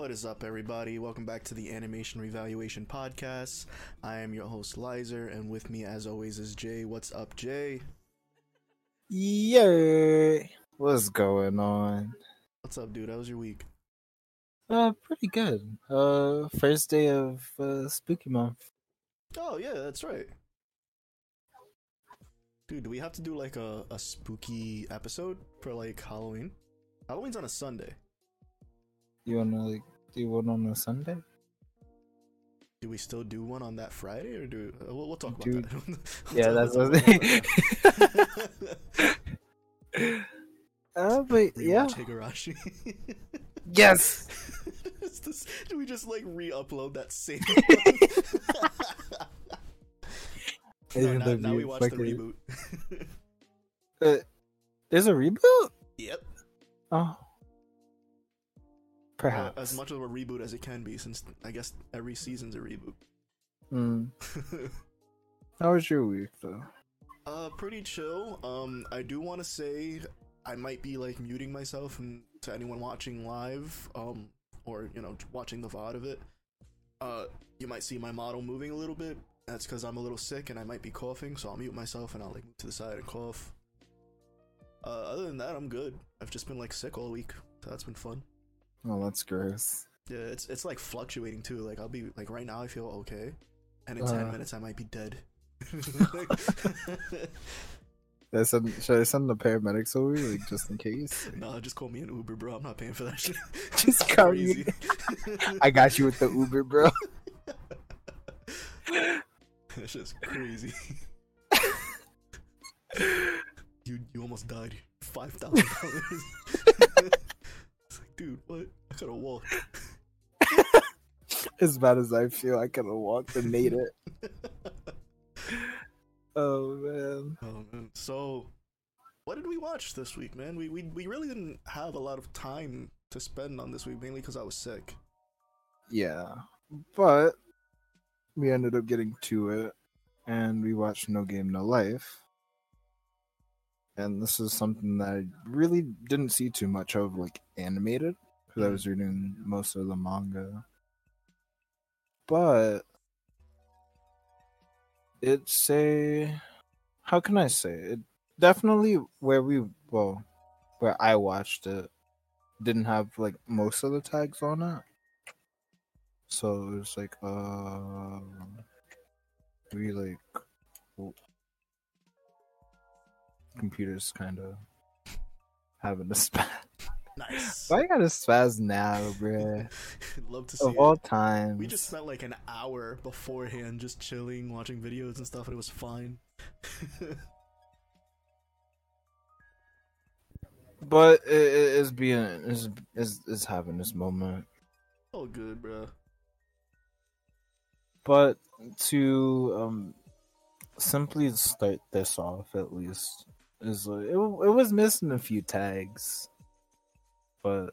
What is up, everybody? Welcome back to the Animation Revaluation Podcast. I am your host, Lizer, and with me, as always, is Jay. What's up, Jay? Yeah, what's going on? What's up, dude? How was your week? Uh, pretty good. Uh, first day of uh, spooky month. Oh, yeah, that's right. Dude, do we have to do like a, a spooky episode for like Halloween? Halloween's on a Sunday. You wanna like do one on a Sunday? Do we still do one on that Friday, or do uh, we'll, we'll talk about Dude. that? We'll yeah, that's what. that. uh, but yeah, Higurashi. yes. This- do we just like re-upload that same? no, now, now we watch the reboot. Uh, there's a reboot. yep. Oh, Uh, perhaps. as much of a reboot as it can be, since I guess every season's a reboot. Mm. How was your week though? uh, pretty chill. Um, I do want to say I might be like muting myself and to anyone watching live, um, or you know, watching the VOD of it. Uh, you might see my model moving a little bit. That's because I'm a little sick and I might be coughing, so I'll mute myself and I'll like move to the side and cough. Uh, other than that, I'm good. I've just been like sick all week, so that's been fun. Oh, that's gross. Yeah, it's it's like fluctuating too. Like I'll be like right now I feel okay, and in Uh. ten minutes I might be dead. Should I send, should I send the paramedics over, like just in case? no, just call me an Uber, bro. I'm not paying for that shit. Just call me- crazy. I got you with the Uber, bro. That's just crazy. you you almost died. Five thousand dollars. Dude, what? I could have walked. as bad as I feel, I could have walked and made it. Oh man. Oh man. So, what did we watch this week, man? We we we really didn't have a lot of time to spend on this week, mainly because I was sick. Yeah. But we ended up getting to it and we watched No Game No Life. And this is something that I really didn't see too much of like animated because I was reading most of the manga. But it's a how can I say it? Definitely where we well where I watched it didn't have like most of the tags on it. So it was like uh we like computers kind of having a spaz. Nice. Why you got a spaz now, bruh? Love to see Of it. all times. We just spent like an hour beforehand just chilling, watching videos and stuff, and it was fine. but it, it is being is is is having this moment. All good, bro. But to um simply start this off at least like, it, it was missing a few tags, but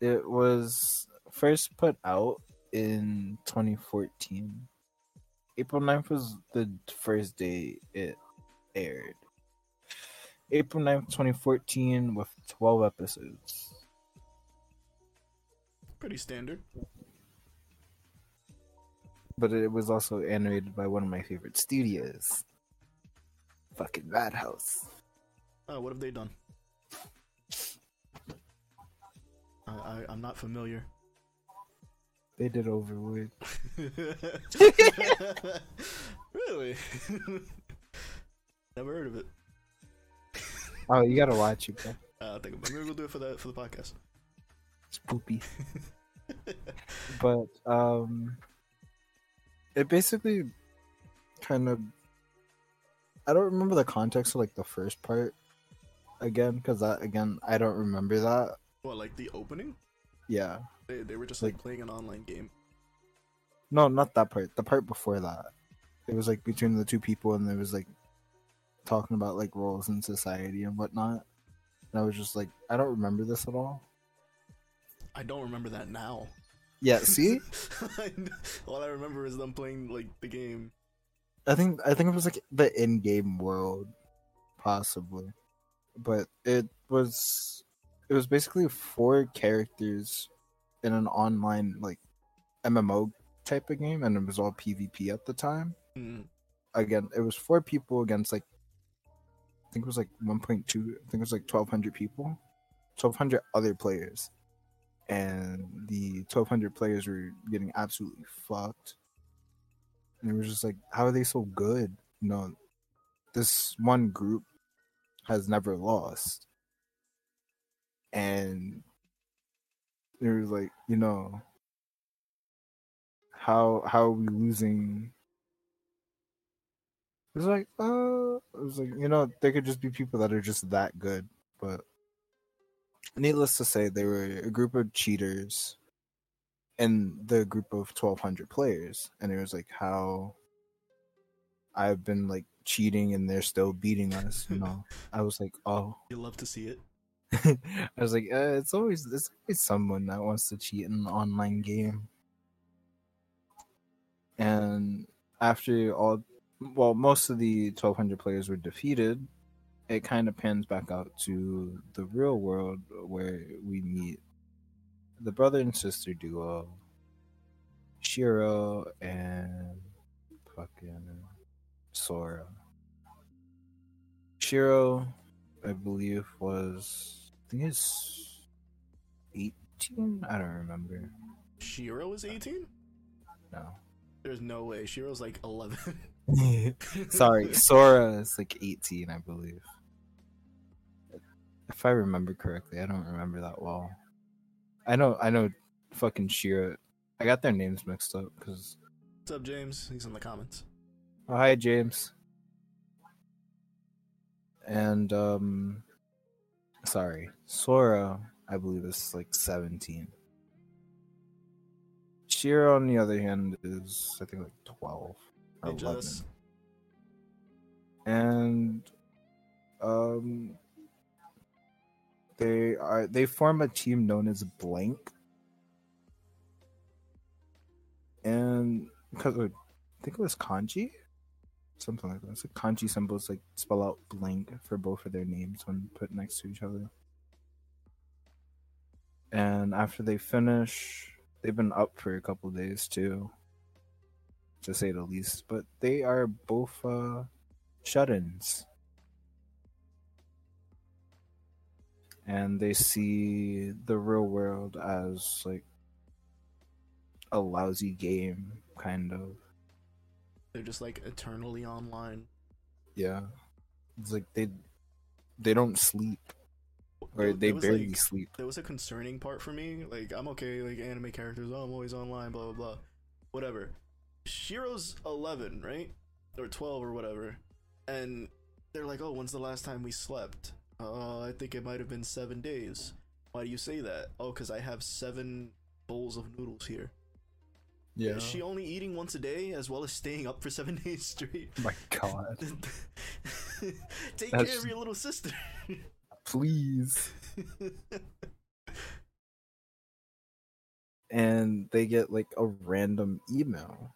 it was first put out in 2014. April 9th was the first day it aired. April 9th, 2014, with 12 episodes. Pretty standard. But it was also animated by one of my favorite studios. Fucking Madhouse. Oh, what have they done? I, I I'm not familiar. They did Overlord. really? Never heard of it. Oh, you gotta watch it, bro. Uh, I think maybe we'll do it for the for the podcast. It's poopy. but um it basically kind of I don't remember the context of like the first part again because that again I don't remember that. What, like the opening? Yeah. They they were just like, Like- playing an online game. No, not that part. The part before that. It was like between the two people and there was like talking about like roles in society and whatnot. And I was just like, I don't remember this at all. I don't remember that now. Yeah, see? All I remember is them playing like the game. I think I think it was like the in-game world, possibly, but it was it was basically four characters in an online like MMO type of game, and it was all PvP at the time. Mm. Again, it was four people against like I think it was like 1.2. I think it was like 1,200 people, 1,200 other players, and the 1,200 players were getting absolutely fucked. And it was just like, how are they so good? You know, this one group has never lost, and it was like, you know, how how are we losing? It was like, uh, it was like, you know, they could just be people that are just that good, but needless to say, they were a group of cheaters in the group of 1200 players and it was like how i've been like cheating and they're still beating us you know. I was like oh. You love to see it. i was like uh, it's always it's always someone that wants to cheat in an online game. And after all well most of the 1200 players were defeated it kind of pans back out to the real world where we meet the brother and sister duo shiro and fucking sora shiro i believe was i think it's 18 i don't remember Shiro is 18? no There's no way. Shiro's like 11. Sorry, Sora is like 18, I believe. If I remember correctly, I don't remember that well. I know, I know, fucking Shiro. I got their names mixed up because. What's up, James? He's in the comments. Oh, hi, James. And um, sorry, Sora. I believe is like 17. Shiro, on the other hand, is I think like 12 or They 11. just and um they are they form a team known as blank and because i think it was kanji something like that. Like kanji symbols like spell out blank for both of their names when put next to each other. And after they finish they've been up for a couple days too to say the least. But they are both uh shut-ins. And they see the real world as like a lousy game kind of they're just like eternally online. yeah it's like they they don't sleep or they barely like- sleep There was a concerning part for me. Like I'm okay, like anime characters. Oh, I'm always online. Blah blah blah. Whatever. Shiro's 11, right? Or 12 or whatever. And they're like, oh, when's the last time we slept? Uh, I think it might have been seven days. Why do you say that? Oh, because I have seven bowls of noodles here. Yeah. Is she only eating once a day as well as staying up for seven days straight? Oh my god. Take That's- care of your little sister. please. And they get like a random email.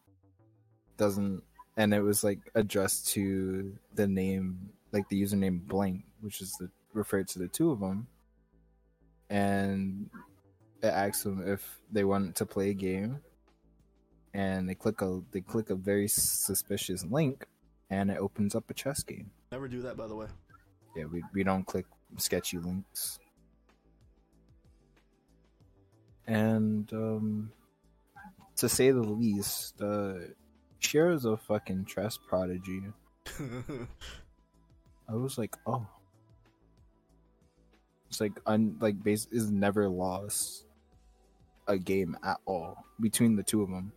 Doesn't and it was like addressed to the name like the username blank which is the referred to the two of them and it asks them if they want to play a game and they click a they click a very suspicious link and it opens up a chess game. Never do that, by the way. yeah we, we don't click sketchy links. And um to say the least uh Shiro's a fucking chess prodigy. I was like oh. It's like un like base is never lost a game at all between the two of them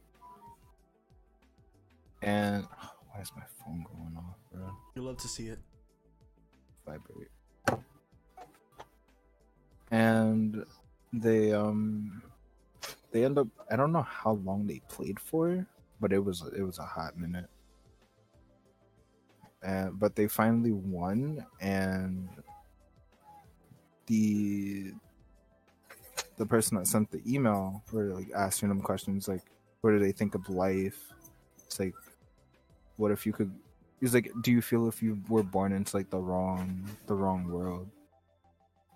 and why is my phone going off bro you love to see it. vibrate. And they um they end up I don't know how long they played for, but it was it was a hot minute. And but they finally won and the the person that sent the email or like asking them questions like what do they think of life? It's like what if you could he's like do you feel if you were born into like the wrong the wrong world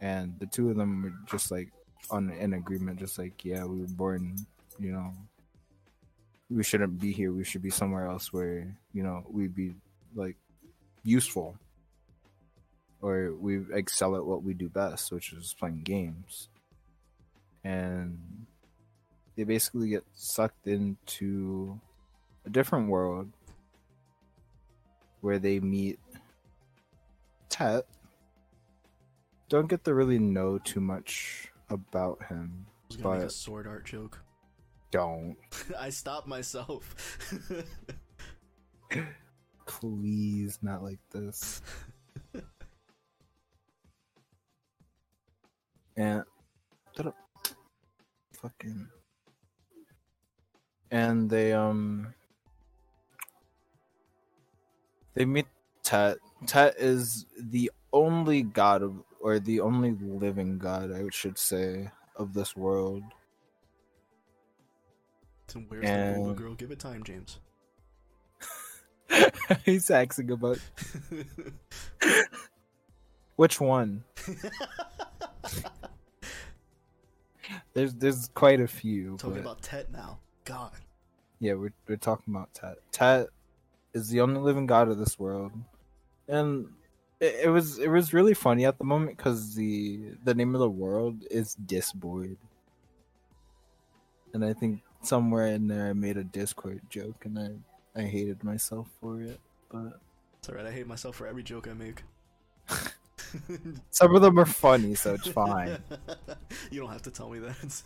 and the two of them were just like on an agreement, just like yeah, we were born, you know, we shouldn't be here. We should be somewhere else where you know we'd be like useful, or we excel at what we do best, which is playing games. And they basically get sucked into a different world where they meet Tet. Don't get to really know too much about him. I was gonna make a But- sword art joke. Don't. I stopped myself. Please, not like this. and fucking and they um they meet Tet. Tet is the only god of or the only living god, I should say, of this world. So where's the And- girl? Give it time, James. He's asking about which one. There's there's quite a few. Talking but- about Tet now. God. Yeah, we're we're talking about Tet. Tet is the only living god of this world, and it, it was it was really funny at the moment because the the name of the world is Disboard, and I think somewhere in there I made a Discord joke, and I I hated myself for it, but It's alright. I hate myself for every joke I make. some of them are funny, so it's fine. you don't have to tell me that.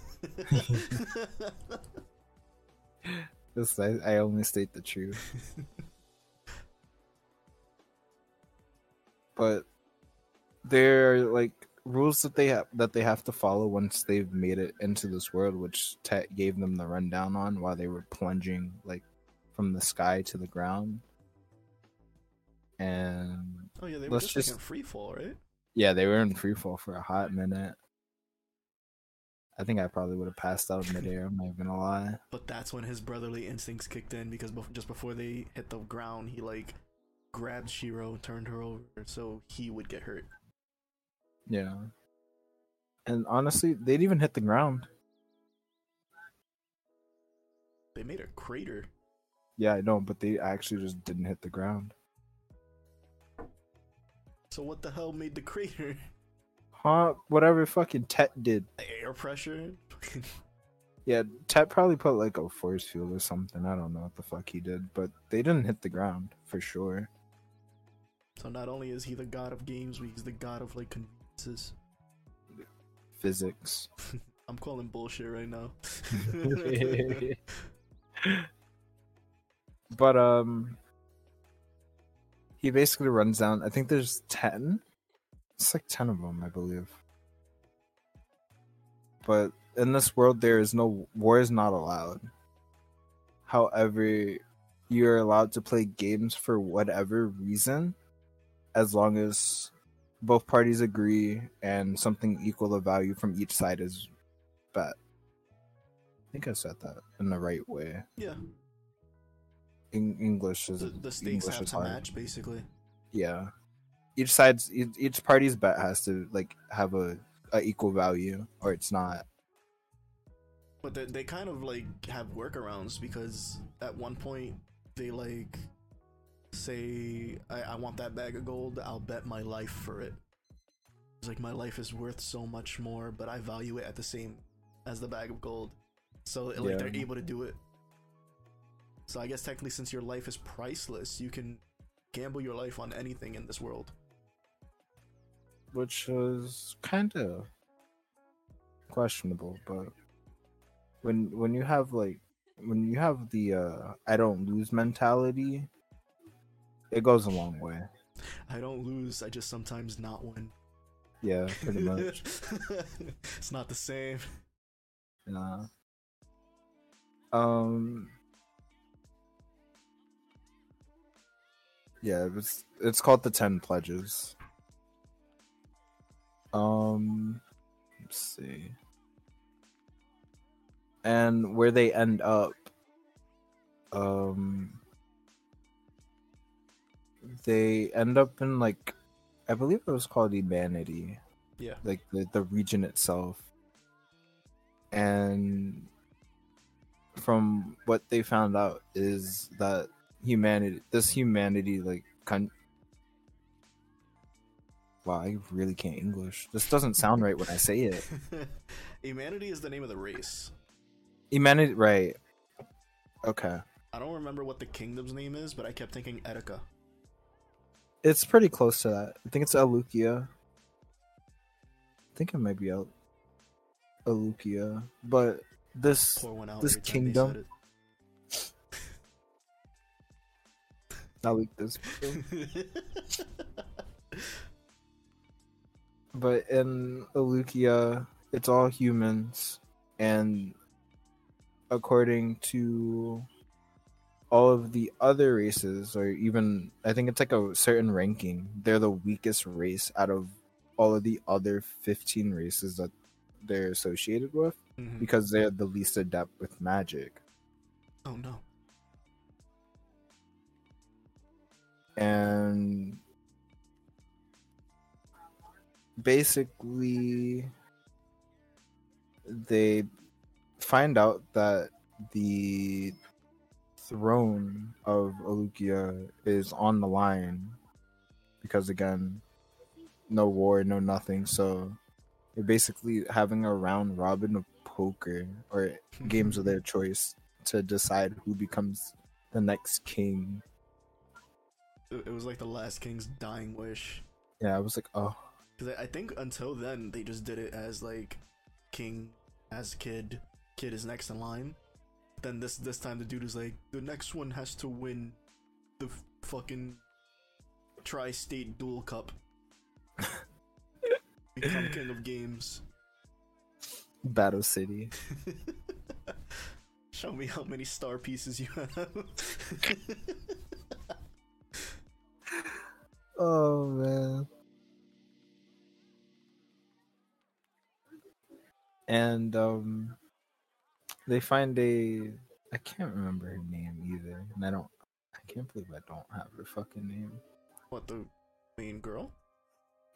This I, I only state the truth. But there are like rules that they have that they have to follow once they've made it into this world, which Tet gave them the rundown on while they were plunging like from the sky to the ground. And oh yeah, they were just, just- like in free fall, right? yeah, they were in free fall for a hot minute. I think I probably would have passed out in midair. I'm not gonna lie. But that's when his brotherly instincts kicked in because just before they hit the ground, he like grabbed Shiro, turned her over, so he would get hurt. Yeah. And honestly, they didn't even hit the ground. They made a crater. Yeah, I know, but they actually just didn't hit the ground. So what the hell made the crater? Huh? Whatever fucking Tet did. Air pressure. Yeah, Tet probably put like a force field or something. I don't know what the fuck he did, but they didn't hit the ground for sure. So not only is he the god of games, but he's the god of like conveniences. Physics. I'm calling bullshit right now. but um he basically runs down i think there's 10 it's like 10 of them i believe but in this world there is no war is not allowed however you're allowed to play games for whatever reason as long as both parties agree and something equal of value from each side is bet i think i said that in the right way yeah, in English is the, the stakes English have to hard. match basically. Yeah, each side's each, each party's bet has to like have a, a equal value, or it's not. But they, they kind of like have workarounds because at one point they like say, I, I want that bag of gold, I'll bet my life for it. It's like my life is worth so much more, but I value it at the same as the bag of gold. So like Yeah. they're able to do it. So I guess technically since your life is priceless, you can gamble your life on anything in this world. which was kind of questionable. But when when you have like when you have the uh, I don't lose mentality, it goes a long way. I don't lose, I just sometimes not win. Yeah, pretty much. it's not the same. Yeah. Um. Yeah, it's it's called the Ten Pledges. Um, let's see. And where they end up, um, they end up in like, I believe it was called Humanity Yeah. like the, the region itself and from what they found out is that humanity, this humanity, like, con- wow, I really can't English. This doesn't sound right when I say it. Humanity is the name of the race. Humanity, right? Okay, I don't remember what the kingdom's name is, but I kept thinking Etika. It's pretty close to that. I think it's Alukia. I think it might be El- Alukia, but this This every time they kingdom- not like this. but in Alukia, it's all humans, and according to all of the other races, or even I think it's like a certain ranking, they're the weakest race out of all of the other 15 races that they're associated with Mhm. because they're the least adept with magic. Oh no. and basically they find out that the throne of Alukia is on the line because again no war no nothing so they're basically having a round robin of poker or games of their choice to decide who becomes the next king It was like the last king's dying wish. yeah i was like oh Because I I think until then they just did it as like king as kid, kid is next in line. Then this this time the dude is like the next one has to win the f- fucking tri-state duel cup. Become king of games. battle city Show me how many star pieces you have. Oh man. And um they find a I can't remember her name either. And I don't I can't believe I don't have her fucking name. what the main girl?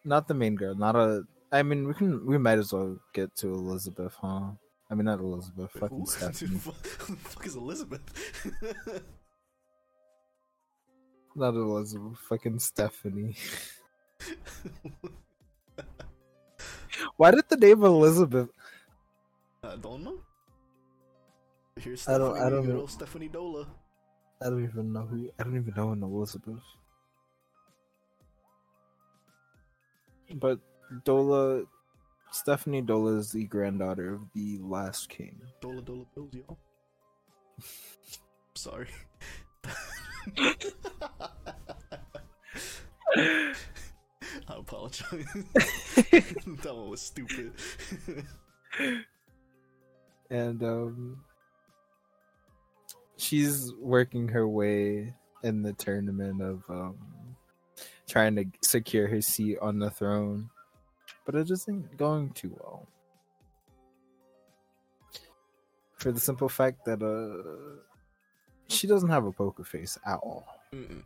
Not the main girl, not a I mean we can we might as well get to Elizabeth, huh? I mean not Elizabeth, Wait, fucking? Stephanie. Who the fuck is Elizabeth? not Elizabeth, fucking Stephanie. Why did the name Elizabeth I don't know. Here's I don't- I don't know. Stephanie Dola. I don't even know who. I don't even know an Elizabeth. But Dola, Stephanie Dola is the granddaughter of the last king. Dola Dola Bills, y'all. Sorry. I apologize. that one was stupid. and um, she's working her way in the tournament of um, trying to secure her seat on the throne, but it isn't going too well. For the simple fact that uh, she doesn't have a poker face at all. Mm-mm.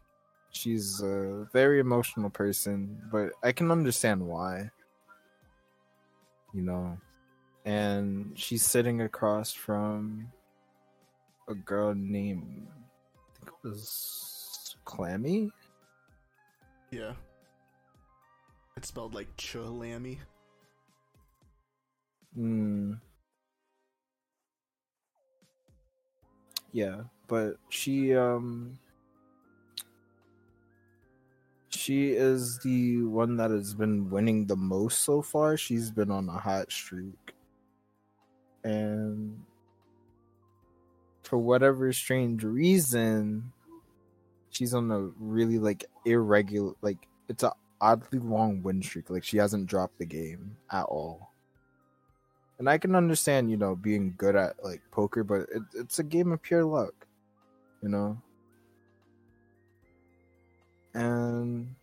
She's a very emotional person, but I can understand why. You know, and she's sitting across from a girl named I think it was Clammy. Yeah. It's spelled like Chalami. Hmm. Yeah, but she um she is the one that has been winning the most so far. She's been on a hot streak. And for whatever strange reason, she's on a really like irregular like it's a oddly long win streak. Like she hasn't dropped the game at all. And I can understand, you know, being good at like poker, but it, it's a game of pure luck, you know. And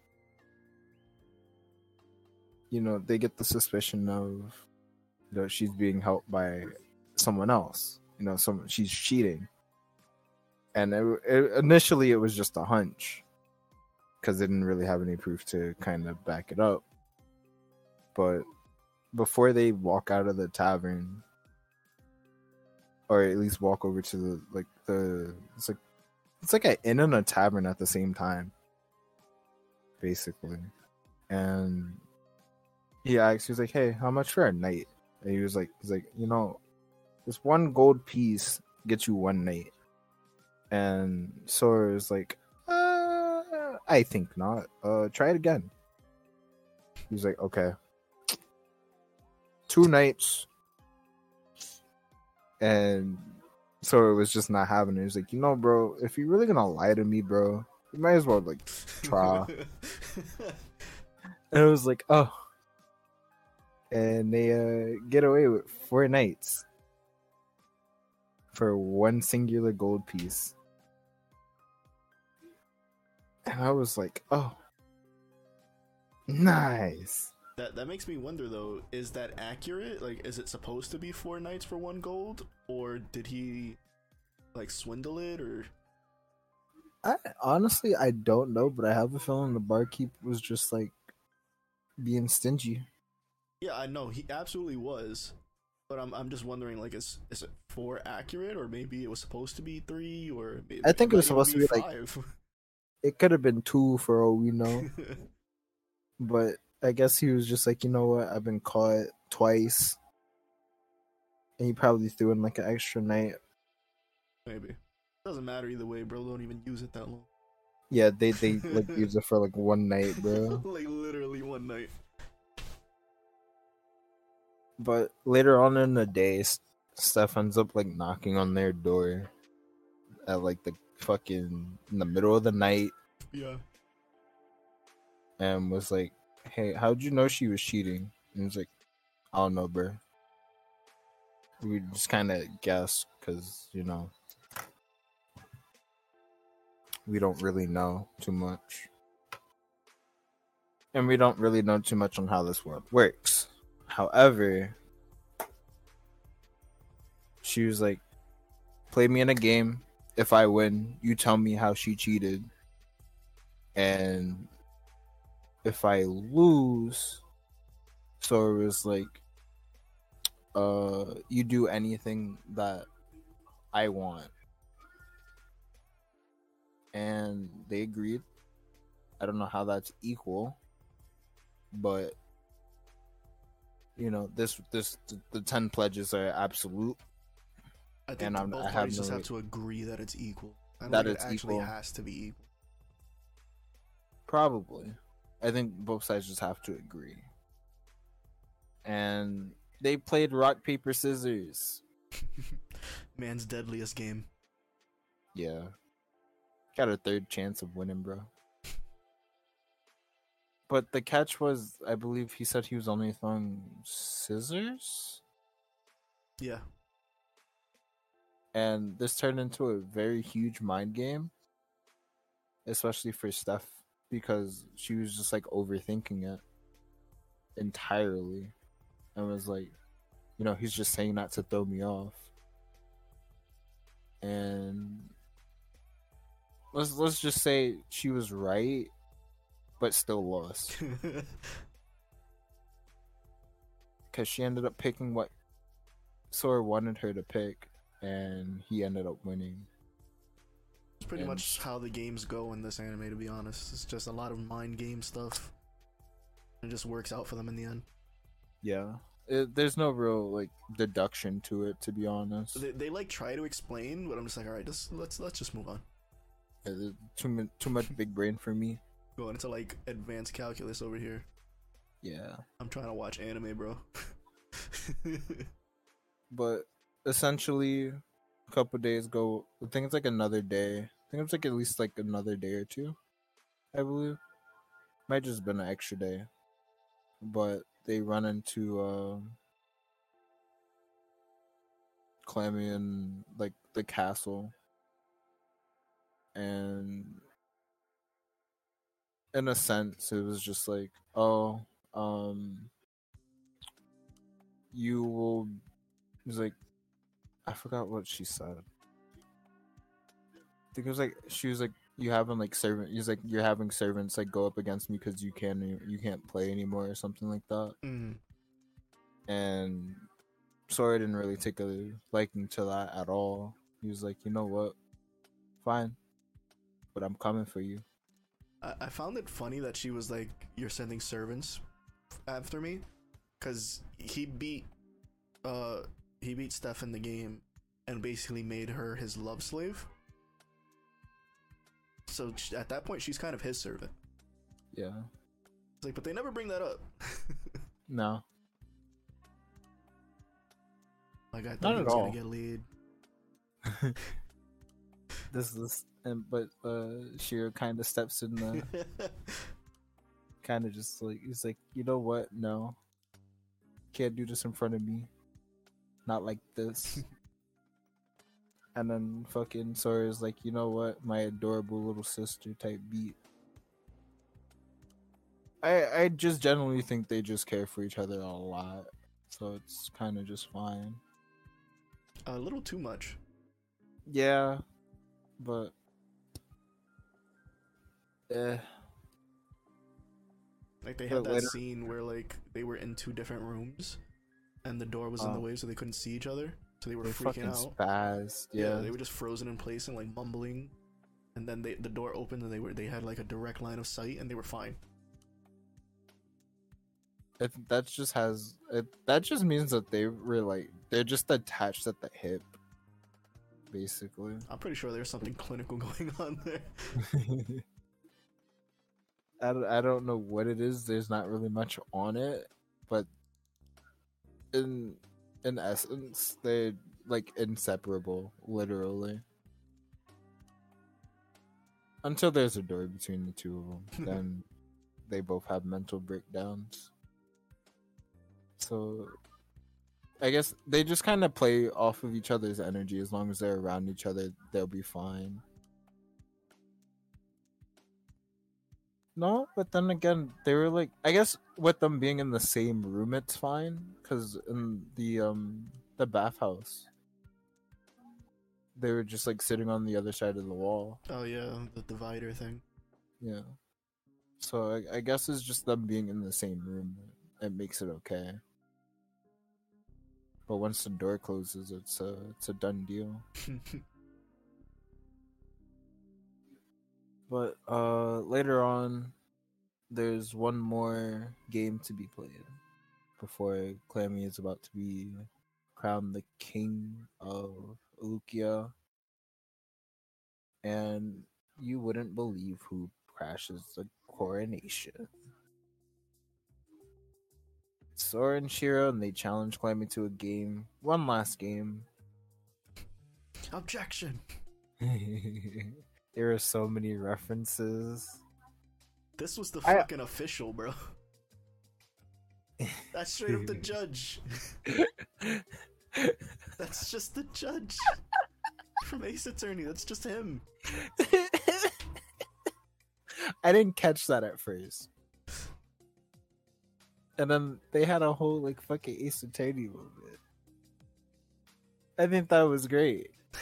you know, they get the suspicion of you know she's being helped by someone else. You know, some she's cheating. And it, it, initially, it was just a hunch because they didn't really have any proof to kind of back it up. But before they walk out of the tavern, or at least walk over to the like the it's like it's like an inn and a tavern at the same time, basically. And he asked, he was like, "Hey, how much for a night?" And he was like, "He's like, you know, this one gold piece gets you one night." And Sora is like, uh, "I think not. Uh, try it again." He's like, "Okay." Two nights, and so it was just not having it. He's like, you know, bro, if you're really gonna lie to me, bro, you might as well like try. and it was like, oh, and they uh get away with four nights for one singular gold piece. And I was like, oh, nice. That that makes me wonder though, is that accurate? Like is it supposed to be four nights for one gold? Or did he like swindle it or I honestly I don't know, but I have a feeling the barkeep was just like being stingy. Yeah, I know, he absolutely was. But I'm I'm just wondering like is is it four accurate or maybe it was supposed to be three or maybe I think it was supposed to be, like. It could have been two for all we know, but I guess he was just like, you know what, I've been caught twice. And he probably threw in like an extra night. maybe. Doesn't matter either way, bro. Don't even use it that long. Yeah, they they like use it for like one night, bro. like literally one night. But later on in the day, S- Steph ends up like knocking on their door at like the fucking in the middle of the night Yeah. and was like, "Hey, how'd you know she was cheating?" And he's like, "I don't know, bro. We just kind of guess because you know we don't really know too much, and we don't really know too much on how this world works. However, she was like, "Play me in a game. If I win, you tell me how she cheated." And if I lose, so it was like, uh, you do anything that I want. And they agreed. I don't know how that's equal, but you know, this this the ten pledges are absolute. I think And I'm- both I have parties just have to agree that it's equal. I don't That think it's it actually equal. has to be equal. Probably. I think both sides just have to agree. And they played rock paper scissors. Man's deadliest game. Yeah. Got a third chance of winning, bro. But the catch was, I believe he said he was only throwing scissors? Yeah. And this turned into a very huge mind game, especially for Steph, because she was just like overthinking it entirely. And was like, you know, he's just saying that to throw me off. And let's let's just say she was right, but still lost because she ended up picking what Sora wanted her to pick, and he ended up winning. It's pretty And- much how the games go in this anime, to be honest. It's just a lot of mind game stuff. It just works out for them in the end. Yeah, it, there's no real like deduction to it, to be honest. They, they like try to explain, but I'm just like, all right, just let's let's just move on. Yeah, too too much big brain for me. Going into like advanced calculus over here. Yeah, I'm trying to watch anime, bro. but essentially, a couple days go. I think it's like another day. I think it's like at least like another day or two. I believe might just been an extra day, but they run into um, Clammy and like the castle, and in a sense, it was just like, oh, um, you will. It was like, I forgot what she said. I think it was like she was like, you having like servant. He's like, you're having servants like go up against me because you can you can't play anymore or something like that. mm. And Sora didn't really take a liking to that at all. He was like, you know what? Fine. But I'm coming for you. I, I found it funny that she was like, "You're sending servants after me," because he beat, uh, he beat Steph in the game, and basically made her his love slave. So at that point, she's kind of his servant. Yeah. It's like, but they never bring that up. No. like I thought Not he was all. gonna get laid. This is and but uh Shiro kind of steps in the kind of just like he's like, you know what? No, can't do this in front of me. Not like this. and then fucking Sora's like, you know what? My adorable little sister type beat. I I just generally think they just care for each other a lot, so it's kind of just fine. a little too much. Yeah, but eh. Like they had But that later- scene where like they were in two different rooms, and the door was in the Oh. way, so they couldn't see each other. So they were They freaking out. spazzed. Yeah. Yeah. they were just frozen in place and like mumbling. And then they the door opened and they were they had like a direct line of sight and they were fine. It, that just has it, that just means that they were like they're just attached at the hip, basically. I'm pretty sure there's something clinical going on there. I don't, I don't know what it is. There's not really much on it, but in in essence, they're like inseparable, literally. Until there's a door between the two of them, then they both have mental breakdowns. So, I guess they just kind of play off of each other's energy. As long as they're around each other, they'll be fine. No, but then again, they were like, I guess with them being in the same room, it's fine. Cause in the um the bathhouse, they were just like sitting on the other side of the wall. Oh yeah, the divider thing. Yeah. So I, I guess it's just them being in the same room. It makes it okay. But once the door closes, it's a it's a done deal. But uh later on there's one more game to be played before Clammy is about to be crowned the king of Lukia. And you wouldn't believe who crashes the coronation. Sora and Shiro and they challenge Clammy to a game. One last game. Objection. there are so many references. This was the I- fucking official, bro. That's straight up the judge. That's just the judge from Ace Attorney. That's just him. I didn't catch that at first. And then they had a whole like fucking Ace Attorney moment. I think that was great.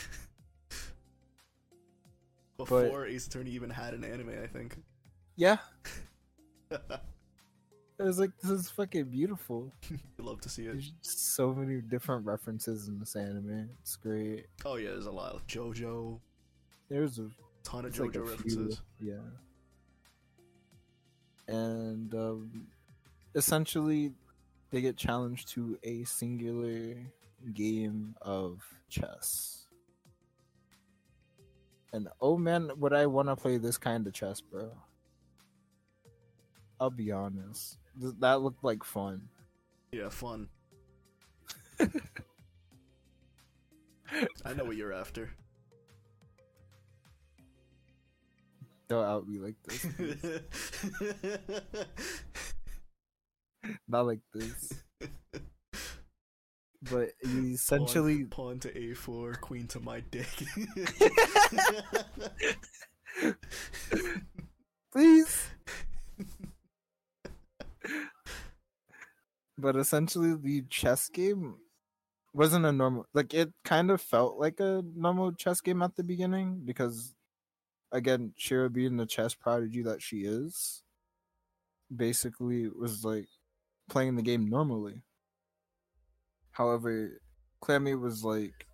Before Ace Attorney even had an anime, I think. Yeah. I was like, this is fucking beautiful. I'd love to see it. There's so many different references in this anime. It's great. Oh yeah, there's a lot of JoJo, There's a ton of It's like JoJo few, references. yeah. And um, essentially, they get challenged to a singular game of chess. And oh man, would I want to play this kind of chess, bro? I'll be honest. Th- That looked like fun. Yeah, fun. I know what you're after. Don't out me like this. Not like this. But you essentially pawn, pawn to a4, queen to my dick. please. but essentially, the chess game wasn't a normal. Like it kind of felt like a normal chess game at the beginning because, again, Shiro being the chess prodigy that she is, basically was like playing the game normally. However, Clammy was like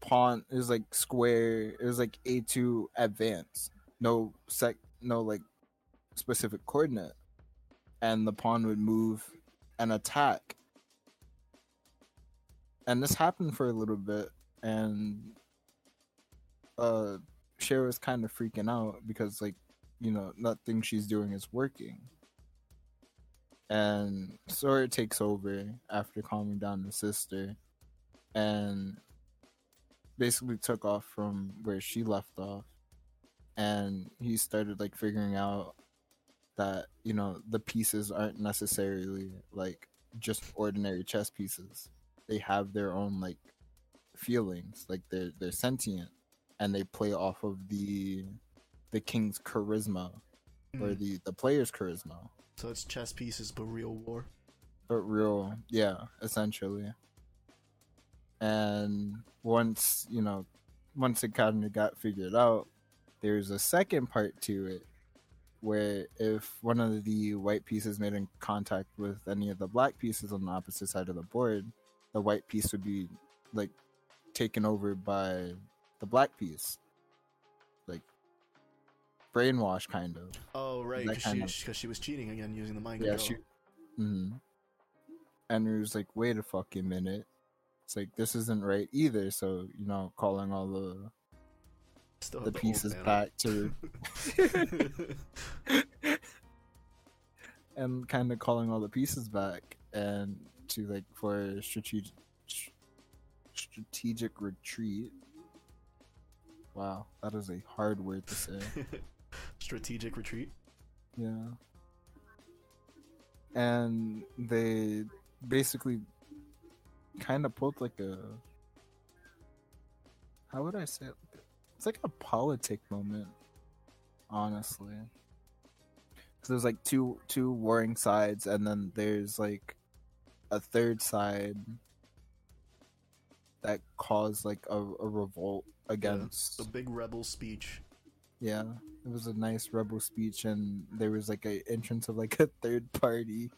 pawn it was like square it was like A2 advance. No sec no like specific coordinate. And the pawn would move and attack. And this happened for a little bit and uh Shiro was kind of freaking out because like, you know, nothing she's doing is working and Sora takes over after calming down the sister and basically took off from where she left off. And he started like figuring out that you know the pieces aren't necessarily like just ordinary chess pieces. They have their own like feelings like they're they're sentient and they play off of the the king's charisma or Mm. the the player's charisma So it's chess pieces, but real war. but real yeah essentially and once you know once it kind of got figured out there's a second part to it where if one of the white pieces made in contact with any of the black pieces on the opposite side of the board the white piece would be like taken over by the black piece brainwash kind of Oh right, because she, of- she was cheating again using the mind Yeah, control. she. hmm And it was like, wait a fucking minute. It's like this isn't right either. So you know, calling all the Still the have pieces back to and kind of calling all the pieces back and to like for strategic strategic retreat. Wow, that is a hard word to say. Strategic retreat. Yeah. And they basically kind of pulled like a. How would I say it? It's like a politic moment, honestly. So there's like two two warring sides, and then there's like a third side that caused like a, a revolt against The big rebel speech. yeah, it was a nice rebel speech, and there was like a entrance of like a third party,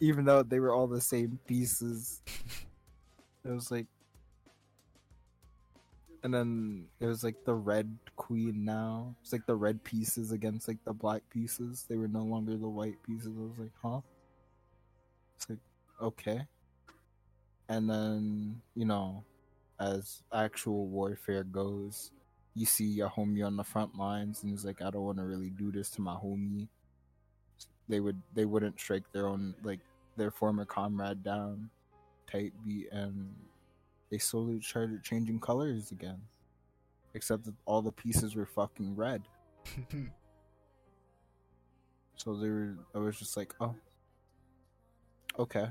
even though they were all the same pieces. It was like, and then it was like the red queen. Now it's like the red pieces against like the black pieces. They were no longer the white pieces. I was like, huh? It's like okay, and then you know, as actual warfare goes you see your homie on the front lines and he's like i don't want to really do this to my homie. They would they wouldn't strike their own like their former comrade down type beat and they slowly started changing colors again. Except that all the pieces were fucking red. So they were i was just like oh okay.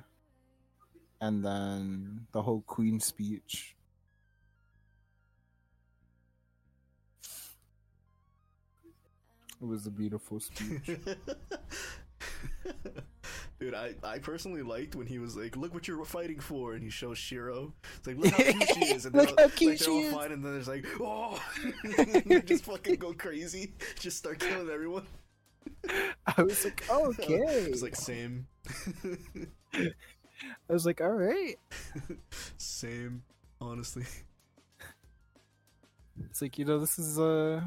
And then the whole queen speech it was a beautiful speech Dude, I, I personally liked when he was like, "Look what you're fighting for," and he shows Shiro. It's like, "Look how cute she is," and they're, cute like, they're all is. fine, and then there's like, "Oh," they just fucking go crazy, just start killing everyone. i was like oh, okay It's like same, i was like all right same. Honestly, It's like you know, this is uh,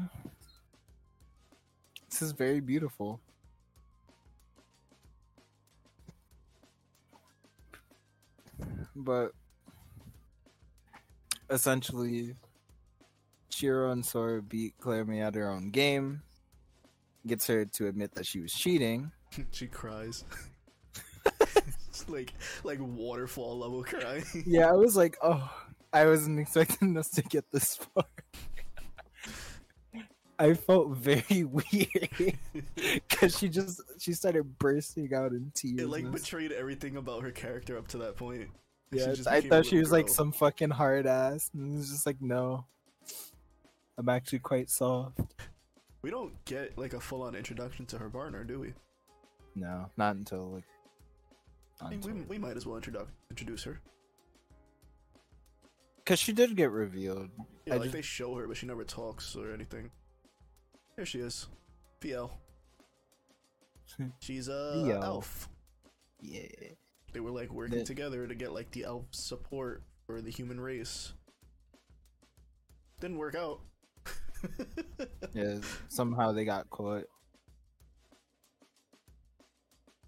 this is very beautiful. But essentially, Shiro and Sora beat Clammy at her own game. Gets her to admit that she was cheating. she cries. it's like like waterfall level crying. Yeah, I was like, oh, I wasn't expecting us to get this far. I felt very weird because she just she started bursting out in tears. It like and I was- betrayed everything about her character up to that point. Yeah, I thought she was like some fucking hard ass, and it was just like, no, I'm actually quite soft. We don't get like a full on introduction to her partner, do we? No, not until like. I mean, we, we might as well introduce introduce her. Because she did get revealed. Yeah, I like just- they show her, but she never talks or anything. Here she is, PL. Hmm. She's a VL. elf. Yeah. They were like working Yeah. together to get like the elf support for the human race. Didn't work out. Yeah, somehow they got caught.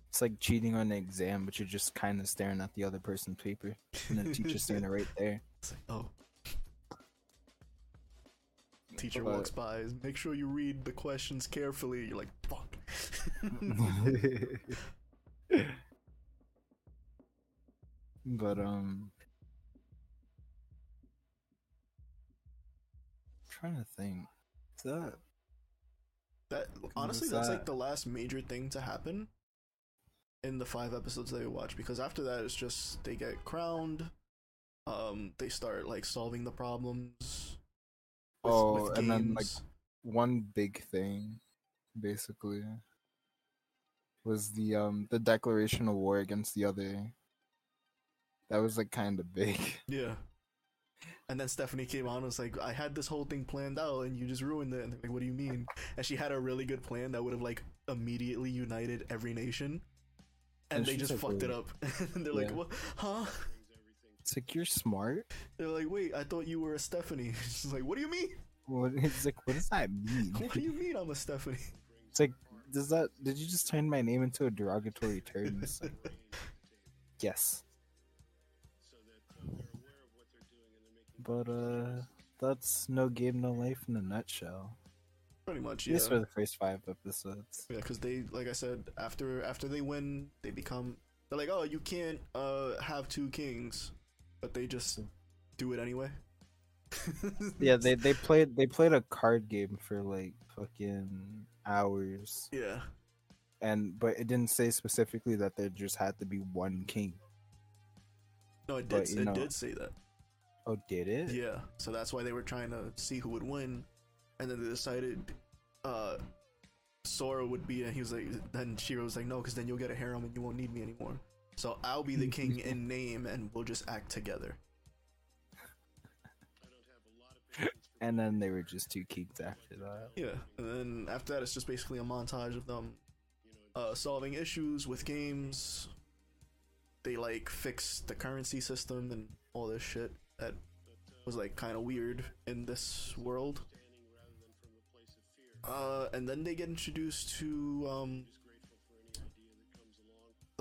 It's like cheating on an exam, but you're just kind of staring at the other person's paper, and the teacher's standing right there. It's like, oh. Teacher But- walks by. Make sure you read the questions carefully. You're like, fuck. but um, I'm trying to think. Is that That honestly, that's like the last major thing to happen in the five episodes that we watch. Because after that, it's just they get crowned. Um, they start like solving the problems. With- Oh, with and then, like, one big thing, basically, was the um the declaration of war against the other. That was like kind of big. yeah. And then Stephanie came on and was like, I had this whole thing planned out and you just ruined it. And like, what do you mean? And she had a really good plan that would have like immediately united every nation. And, And they just like, fucked it up. and they're like, what? Huh? It's like you're smart. They're like, wait, I thought you were a Stephanie. She's like, what do you mean? What it's like? What does that mean? What do you mean I'm a Stephanie? It's like does that? Did you just turn my name into a derogatory term? Like, yes. But uh, that's no game, no life in a nutshell. Pretty much, At yeah. least for the first five episodes. Yeah, because they, like I said, after after they win, they become. They're like, oh, you can't uh have two kings, but they just do it anyway. Yeah, they they played they played a card game for like fucking hours, yeah. and but it didn't say specifically that there just had to be one king. No, it But, did. you It know- did say that. Oh, did it? Yeah. So that's why they were trying to see who would win, and then they decided, uh, Sora would be. And he was like, then Shiro was like, no, because then you'll get a harem and you won't need me anymore. So I'll be the king in name, and we'll just act together. And then they were just two kings after that. Yeah, and then after that, it's just basically a montage of them uh, solving issues with games. They like fix the currency system and all this shit that was like kind of weird in this world. Uh, and then they get introduced to um,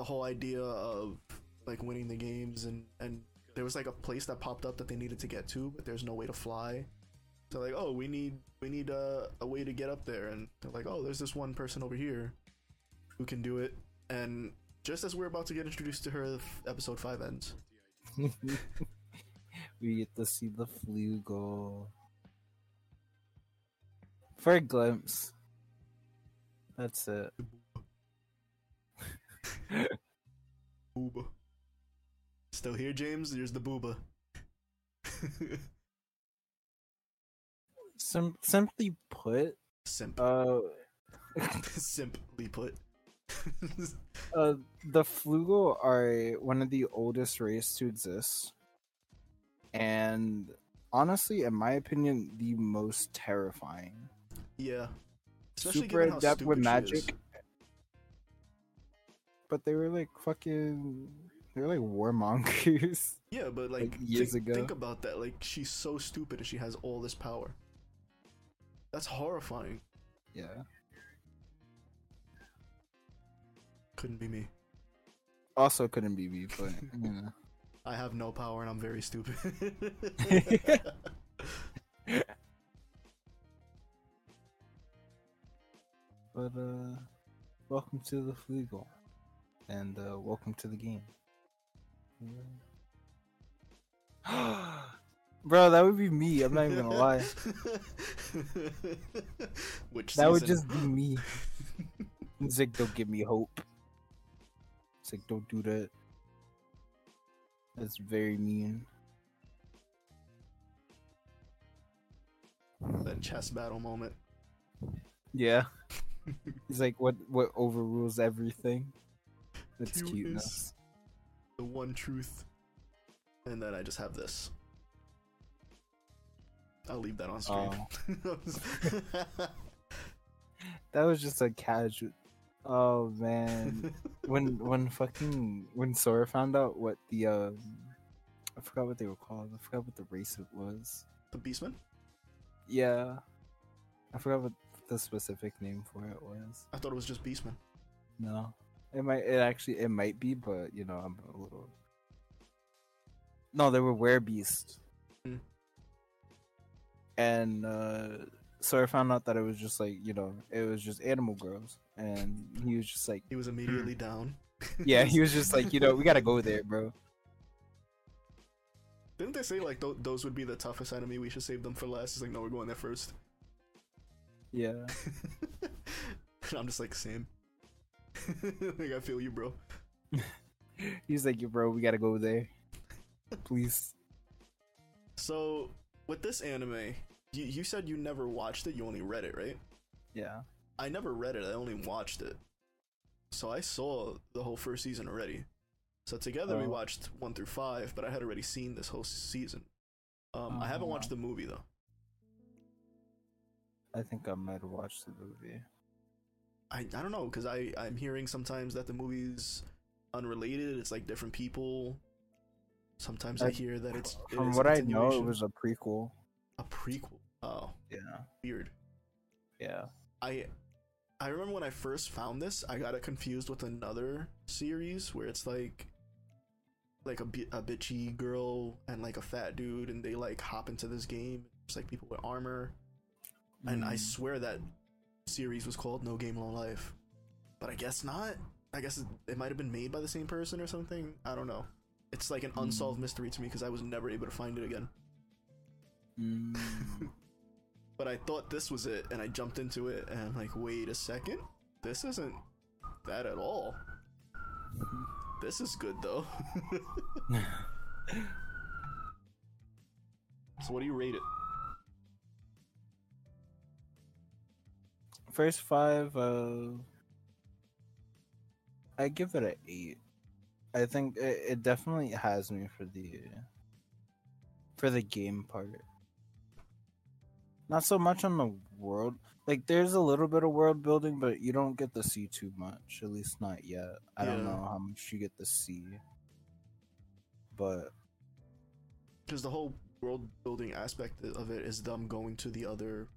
the whole idea of like winning the games and and there was like a place that popped up that they needed to get to, but there's no way to fly. So like, oh, we need we need a, a way to get up there, and they're like, oh, there's this one person over here who can do it. And just as we're about to get introduced to her, episode five ends. we get to see the Flugel. For a glimpse. That's it. Booba. Still here, James? There's the booba. Sim- simply put, Simp. uh, Simply put. uh, the Flugel are one of the oldest races to exist, and honestly, in my opinion, the most terrifying. yeah. Especially Super adept with stupid she is. magic, but they were like fucking. They were like war warmongers. Yeah, but like, like, years think, ago. think about that. Like, she's so stupid and she has all this power. That's horrifying. yeah. Couldn't be me. Also, couldn't be me, but you know. I have no power and I'm very stupid. But uh, welcome to the Flugel, and uh, welcome to the game. Bro, that would be me. I'm not even gonna lie. Which That would just be me. It's like, don't give me hope. It's like, don't do that. That's very mean. that chess battle moment. Yeah. He's like, what? What overrules everything? That's Cuteness. cuteness. The one truth. And then I just have this. I'll leave that on screen. That was just a casual. Oh man, when when fucking when Sora found out what the um I forgot what they were called. I forgot what the race it was. The Beastman? Yeah. I forgot what the specific name for it was. I thought it was just Beastman. No. It might it actually it might be, but you know, I'm a little No, they were werebeast. Hmm. And uh so I found out that it was just like, you know, it was just animal girls. And he was just like He was immediately down. Yeah, he was just like, you know, we gotta go there, bro. Didn't they say like th- those would be the toughest enemy? We should save them for last. It's like no, we're going there first. Yeah. I'm just like same. like I feel you, bro. He's like, yo, bro, we gotta go there. Please. So with this anime, you you said you never watched it. You only read it, right? Yeah. I never read it. I only watched it. So I saw the whole first season already. So together we Oh. watched one through five, but I had already seen this whole season. Um, I haven't Oh. watched the movie though. I think I might have watched the movie. I, I don't know because I I'm hearing sometimes that the movie's unrelated. It's like different people. Sometimes I, I- hear that it's From what I know, it was a prequel. a prequel. Oh, Yeah. weird. Yeah. I I remember when I first found this, I got it confused with another series where it's like like a, bi- a bitchy girl and like a fat dude, and they like hop into this game. It's like people with armor, and I Mm. swear that series was called No Game No Life, but I guess not. I guess it, it might have been made by the same person or something. I don't know. It's like an unsolved mystery to me because I was never able to find it again. Mm. But I thought this was it, and I jumped into it, and I'm like, wait a second, this isn't that at all. This is good though. so what do you rate it? First five, uh, I give it an eight. I think it, it definitely has me for the for the game part. Not so much on the world. Like there's a little bit of world building, but you don't get to see too much. At least not yet. I don't know how much you get to see. But Because the whole world building aspect of it is them going to the other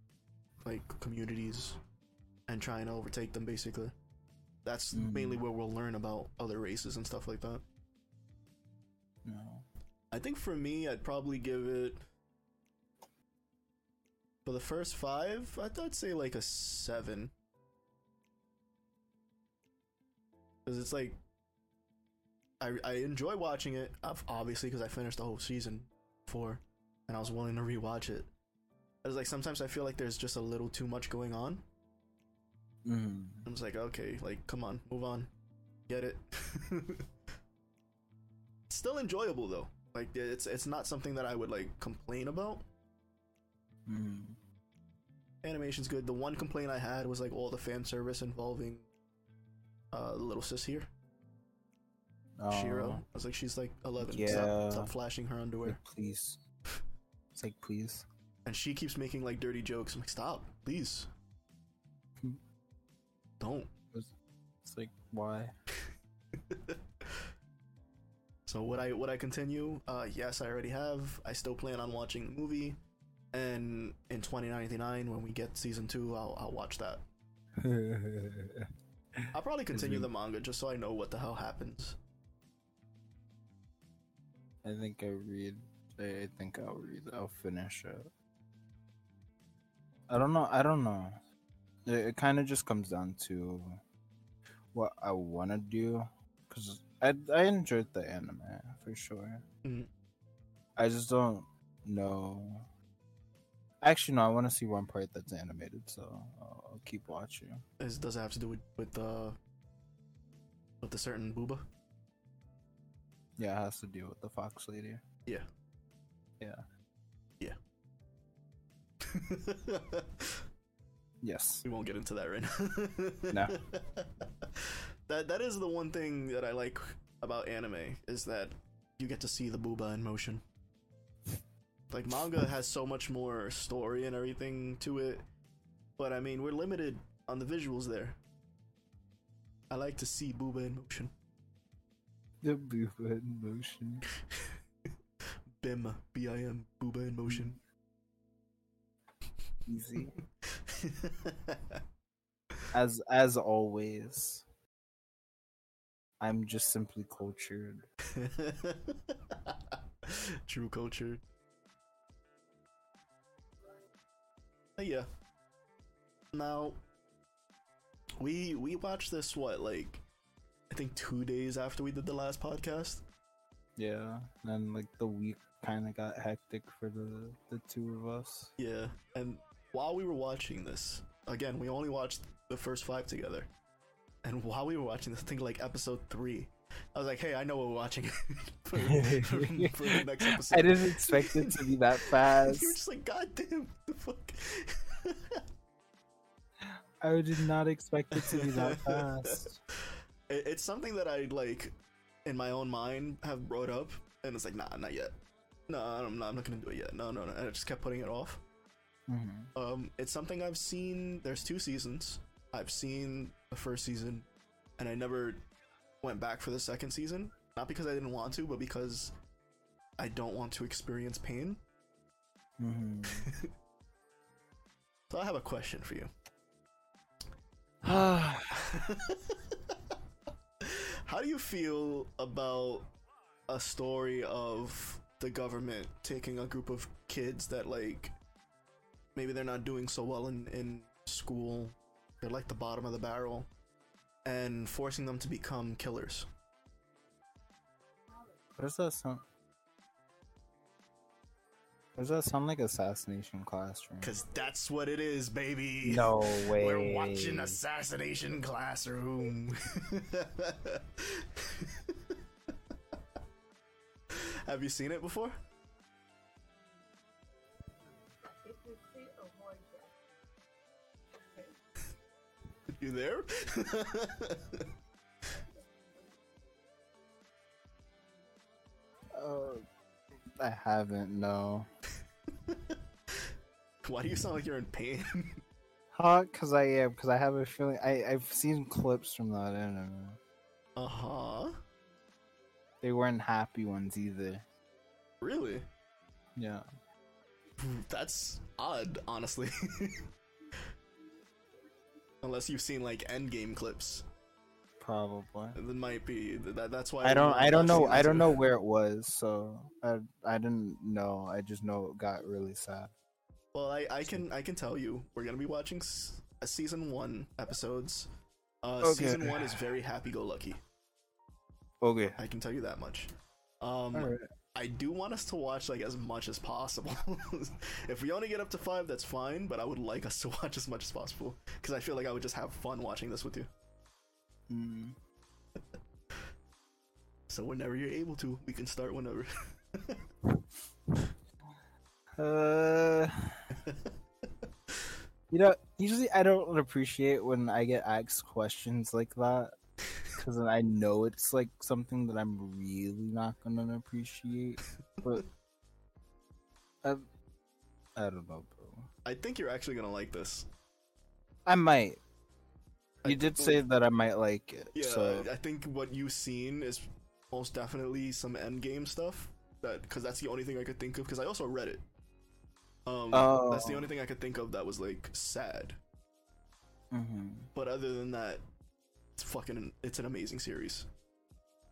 like communities and trying to overtake them. Basically, that's Mhm. mainly where we'll learn about other races and stuff like that. no. I think for me, I'd probably give it for the first five. I'd, I'd say like a seven, because it's like I I enjoy watching it. Obviously, because I finished the whole season four, and I was willing to rewatch it. It's like sometimes I feel like there's just a little too much going on. Mm. I'm just like, okay, like come on, move on, get it. Still enjoyable though. Like it's it's not something that I would like complain about. Mm. Animation's good. The one complaint I had was like all the fan service involving uh the little sis here, Shiro. I Oh, was like, she's like 11. Yeah. Stop, stop flashing her underwear. like, please. It's like please. And she keeps making like dirty jokes. I'm like, stop, please. Don't. It's like why? So would I would I continue? Uh, yes, I already have. I still plan on watching the movie, and in 2099 when we get season two, I'll I'll watch that. I'll probably continue the manga just so I know what the hell happens. I think I read. I think I'll read. I'll finish it. I don't know. I don't know. It, it kind of just comes down to what I want to do, because I I enjoyed the anime for sure. Mhm. I just don't know. Actually, no. I want to see one part that's animated, so I'll, I'll keep watching. Does it have to do with with uh with the certain booba? Yeah, it has to do with the fox lady. Yeah. Yeah. we Yes. We won't get into that right now. No. that that is the one thing that I like about anime is that you get to see the booba in motion. Like manga has so much more story and everything to it, but I mean we're limited on the visuals there. I like to see Booba in motion. The Booba in motion. Bim, B I M, Booba in motion. Easy. As as always. I'm just simply cultured. True culture. But yeah. Now we we watched this what like I think 2 days after we did the last podcast. Yeah. And like the week kinda got hectic for the the two of us. Yeah. And while we were watching this, again, we only watched the first 5 together. And while we were watching this, I think like episode 3, I was like, "Hey, I know what we're watching for, for, for the next episode." I didn't expect it to be that fast. You were just like, God damn, the fuck. I did not expect it to be that fast. It's something that I like in my own mind have brought up, and it's like, nah, not yet. No, I'm not, I'm not gonna do it yet. No, no, no. And I just kept putting it off. Mhm. Um, it's something I've seen. There's two seasons. I've seen the first season, and I never went back for the second season. Not because I didn't want to, but because I don't want to experience pain. Mhm. So I have a question for you. How do you feel about a story of the government taking a group of kids that like maybe they're not doing so well in in school, they're like the bottom of the barrel, and forcing them to become killers? What does that sound? Does that sound like assassination classroom? Cause that's what it is, baby. No way. We're watching Assassination Classroom. Have you seen it before? You there? Uh, I haven't. No. Why do you sound like you're in pain? Huh? Cause I am. Cause I have a feeling. I I've seen clips from that anime. uh huh. They weren't happy ones either. Really? Yeah. That's odd, honestly. Unless you've seen like endgame clips, Probably. that might be that. That's why I don't. I don't know. I don't know where it was. So I. I didn't know. I just know it got really sad. Well, I, I can I can tell you we're gonna be watching s- uh, season one episodes. Uh, Okay. Season one is very happy-go-lucky. Okay. I can tell you that much. Um. I do want us to watch like as much as possible. if we only get up to five, that's fine. But I would like us to watch as much as possible because I feel like I would just have fun watching this with you. Mm. So whenever you're able to, we can start whenever. Uh. You know, usually I don't appreciate when I get asked questions like that because I know it's like something that I'm really not gonna appreciate. But I, I don't know, bro. I think you're actually gonna like this. I might. I- You did say that I might like it, Yeah, so I think what you've seen is most definitely some endgame stuff. That because that's the only thing I could think of. Because I also read it. Um, that's the Oh. only thing I could think of that was like sad. mhm. But other than that, it's fucking it's an amazing series,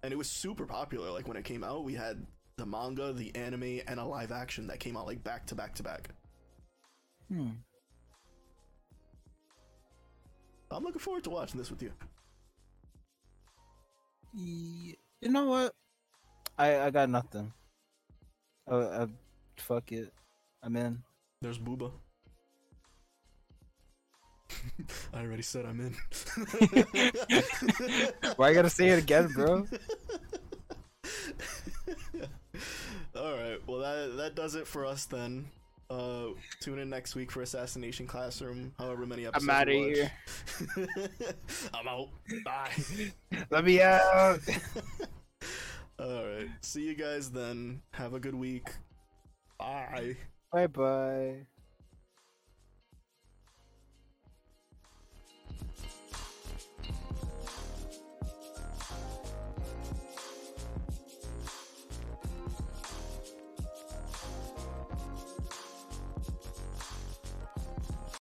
and it was super popular. Like when it came out, we had the manga, the anime, and a live action that came out like back to back to back. Hmm. I'm looking forward to watching this with you. You know what? I I got nothing. Uh, uh, fuck it. I'm in. There's Booba. I already said I'm in. Why I gotta say it again, bro? All right. Well, that that does it for us then. Uh, tune in next week for Assassination Classroom. However many episodes. I'm we watch. here. I'm out. Bye. Let me out. All right. See you guys then. Have a good week. Bye. Bye bye.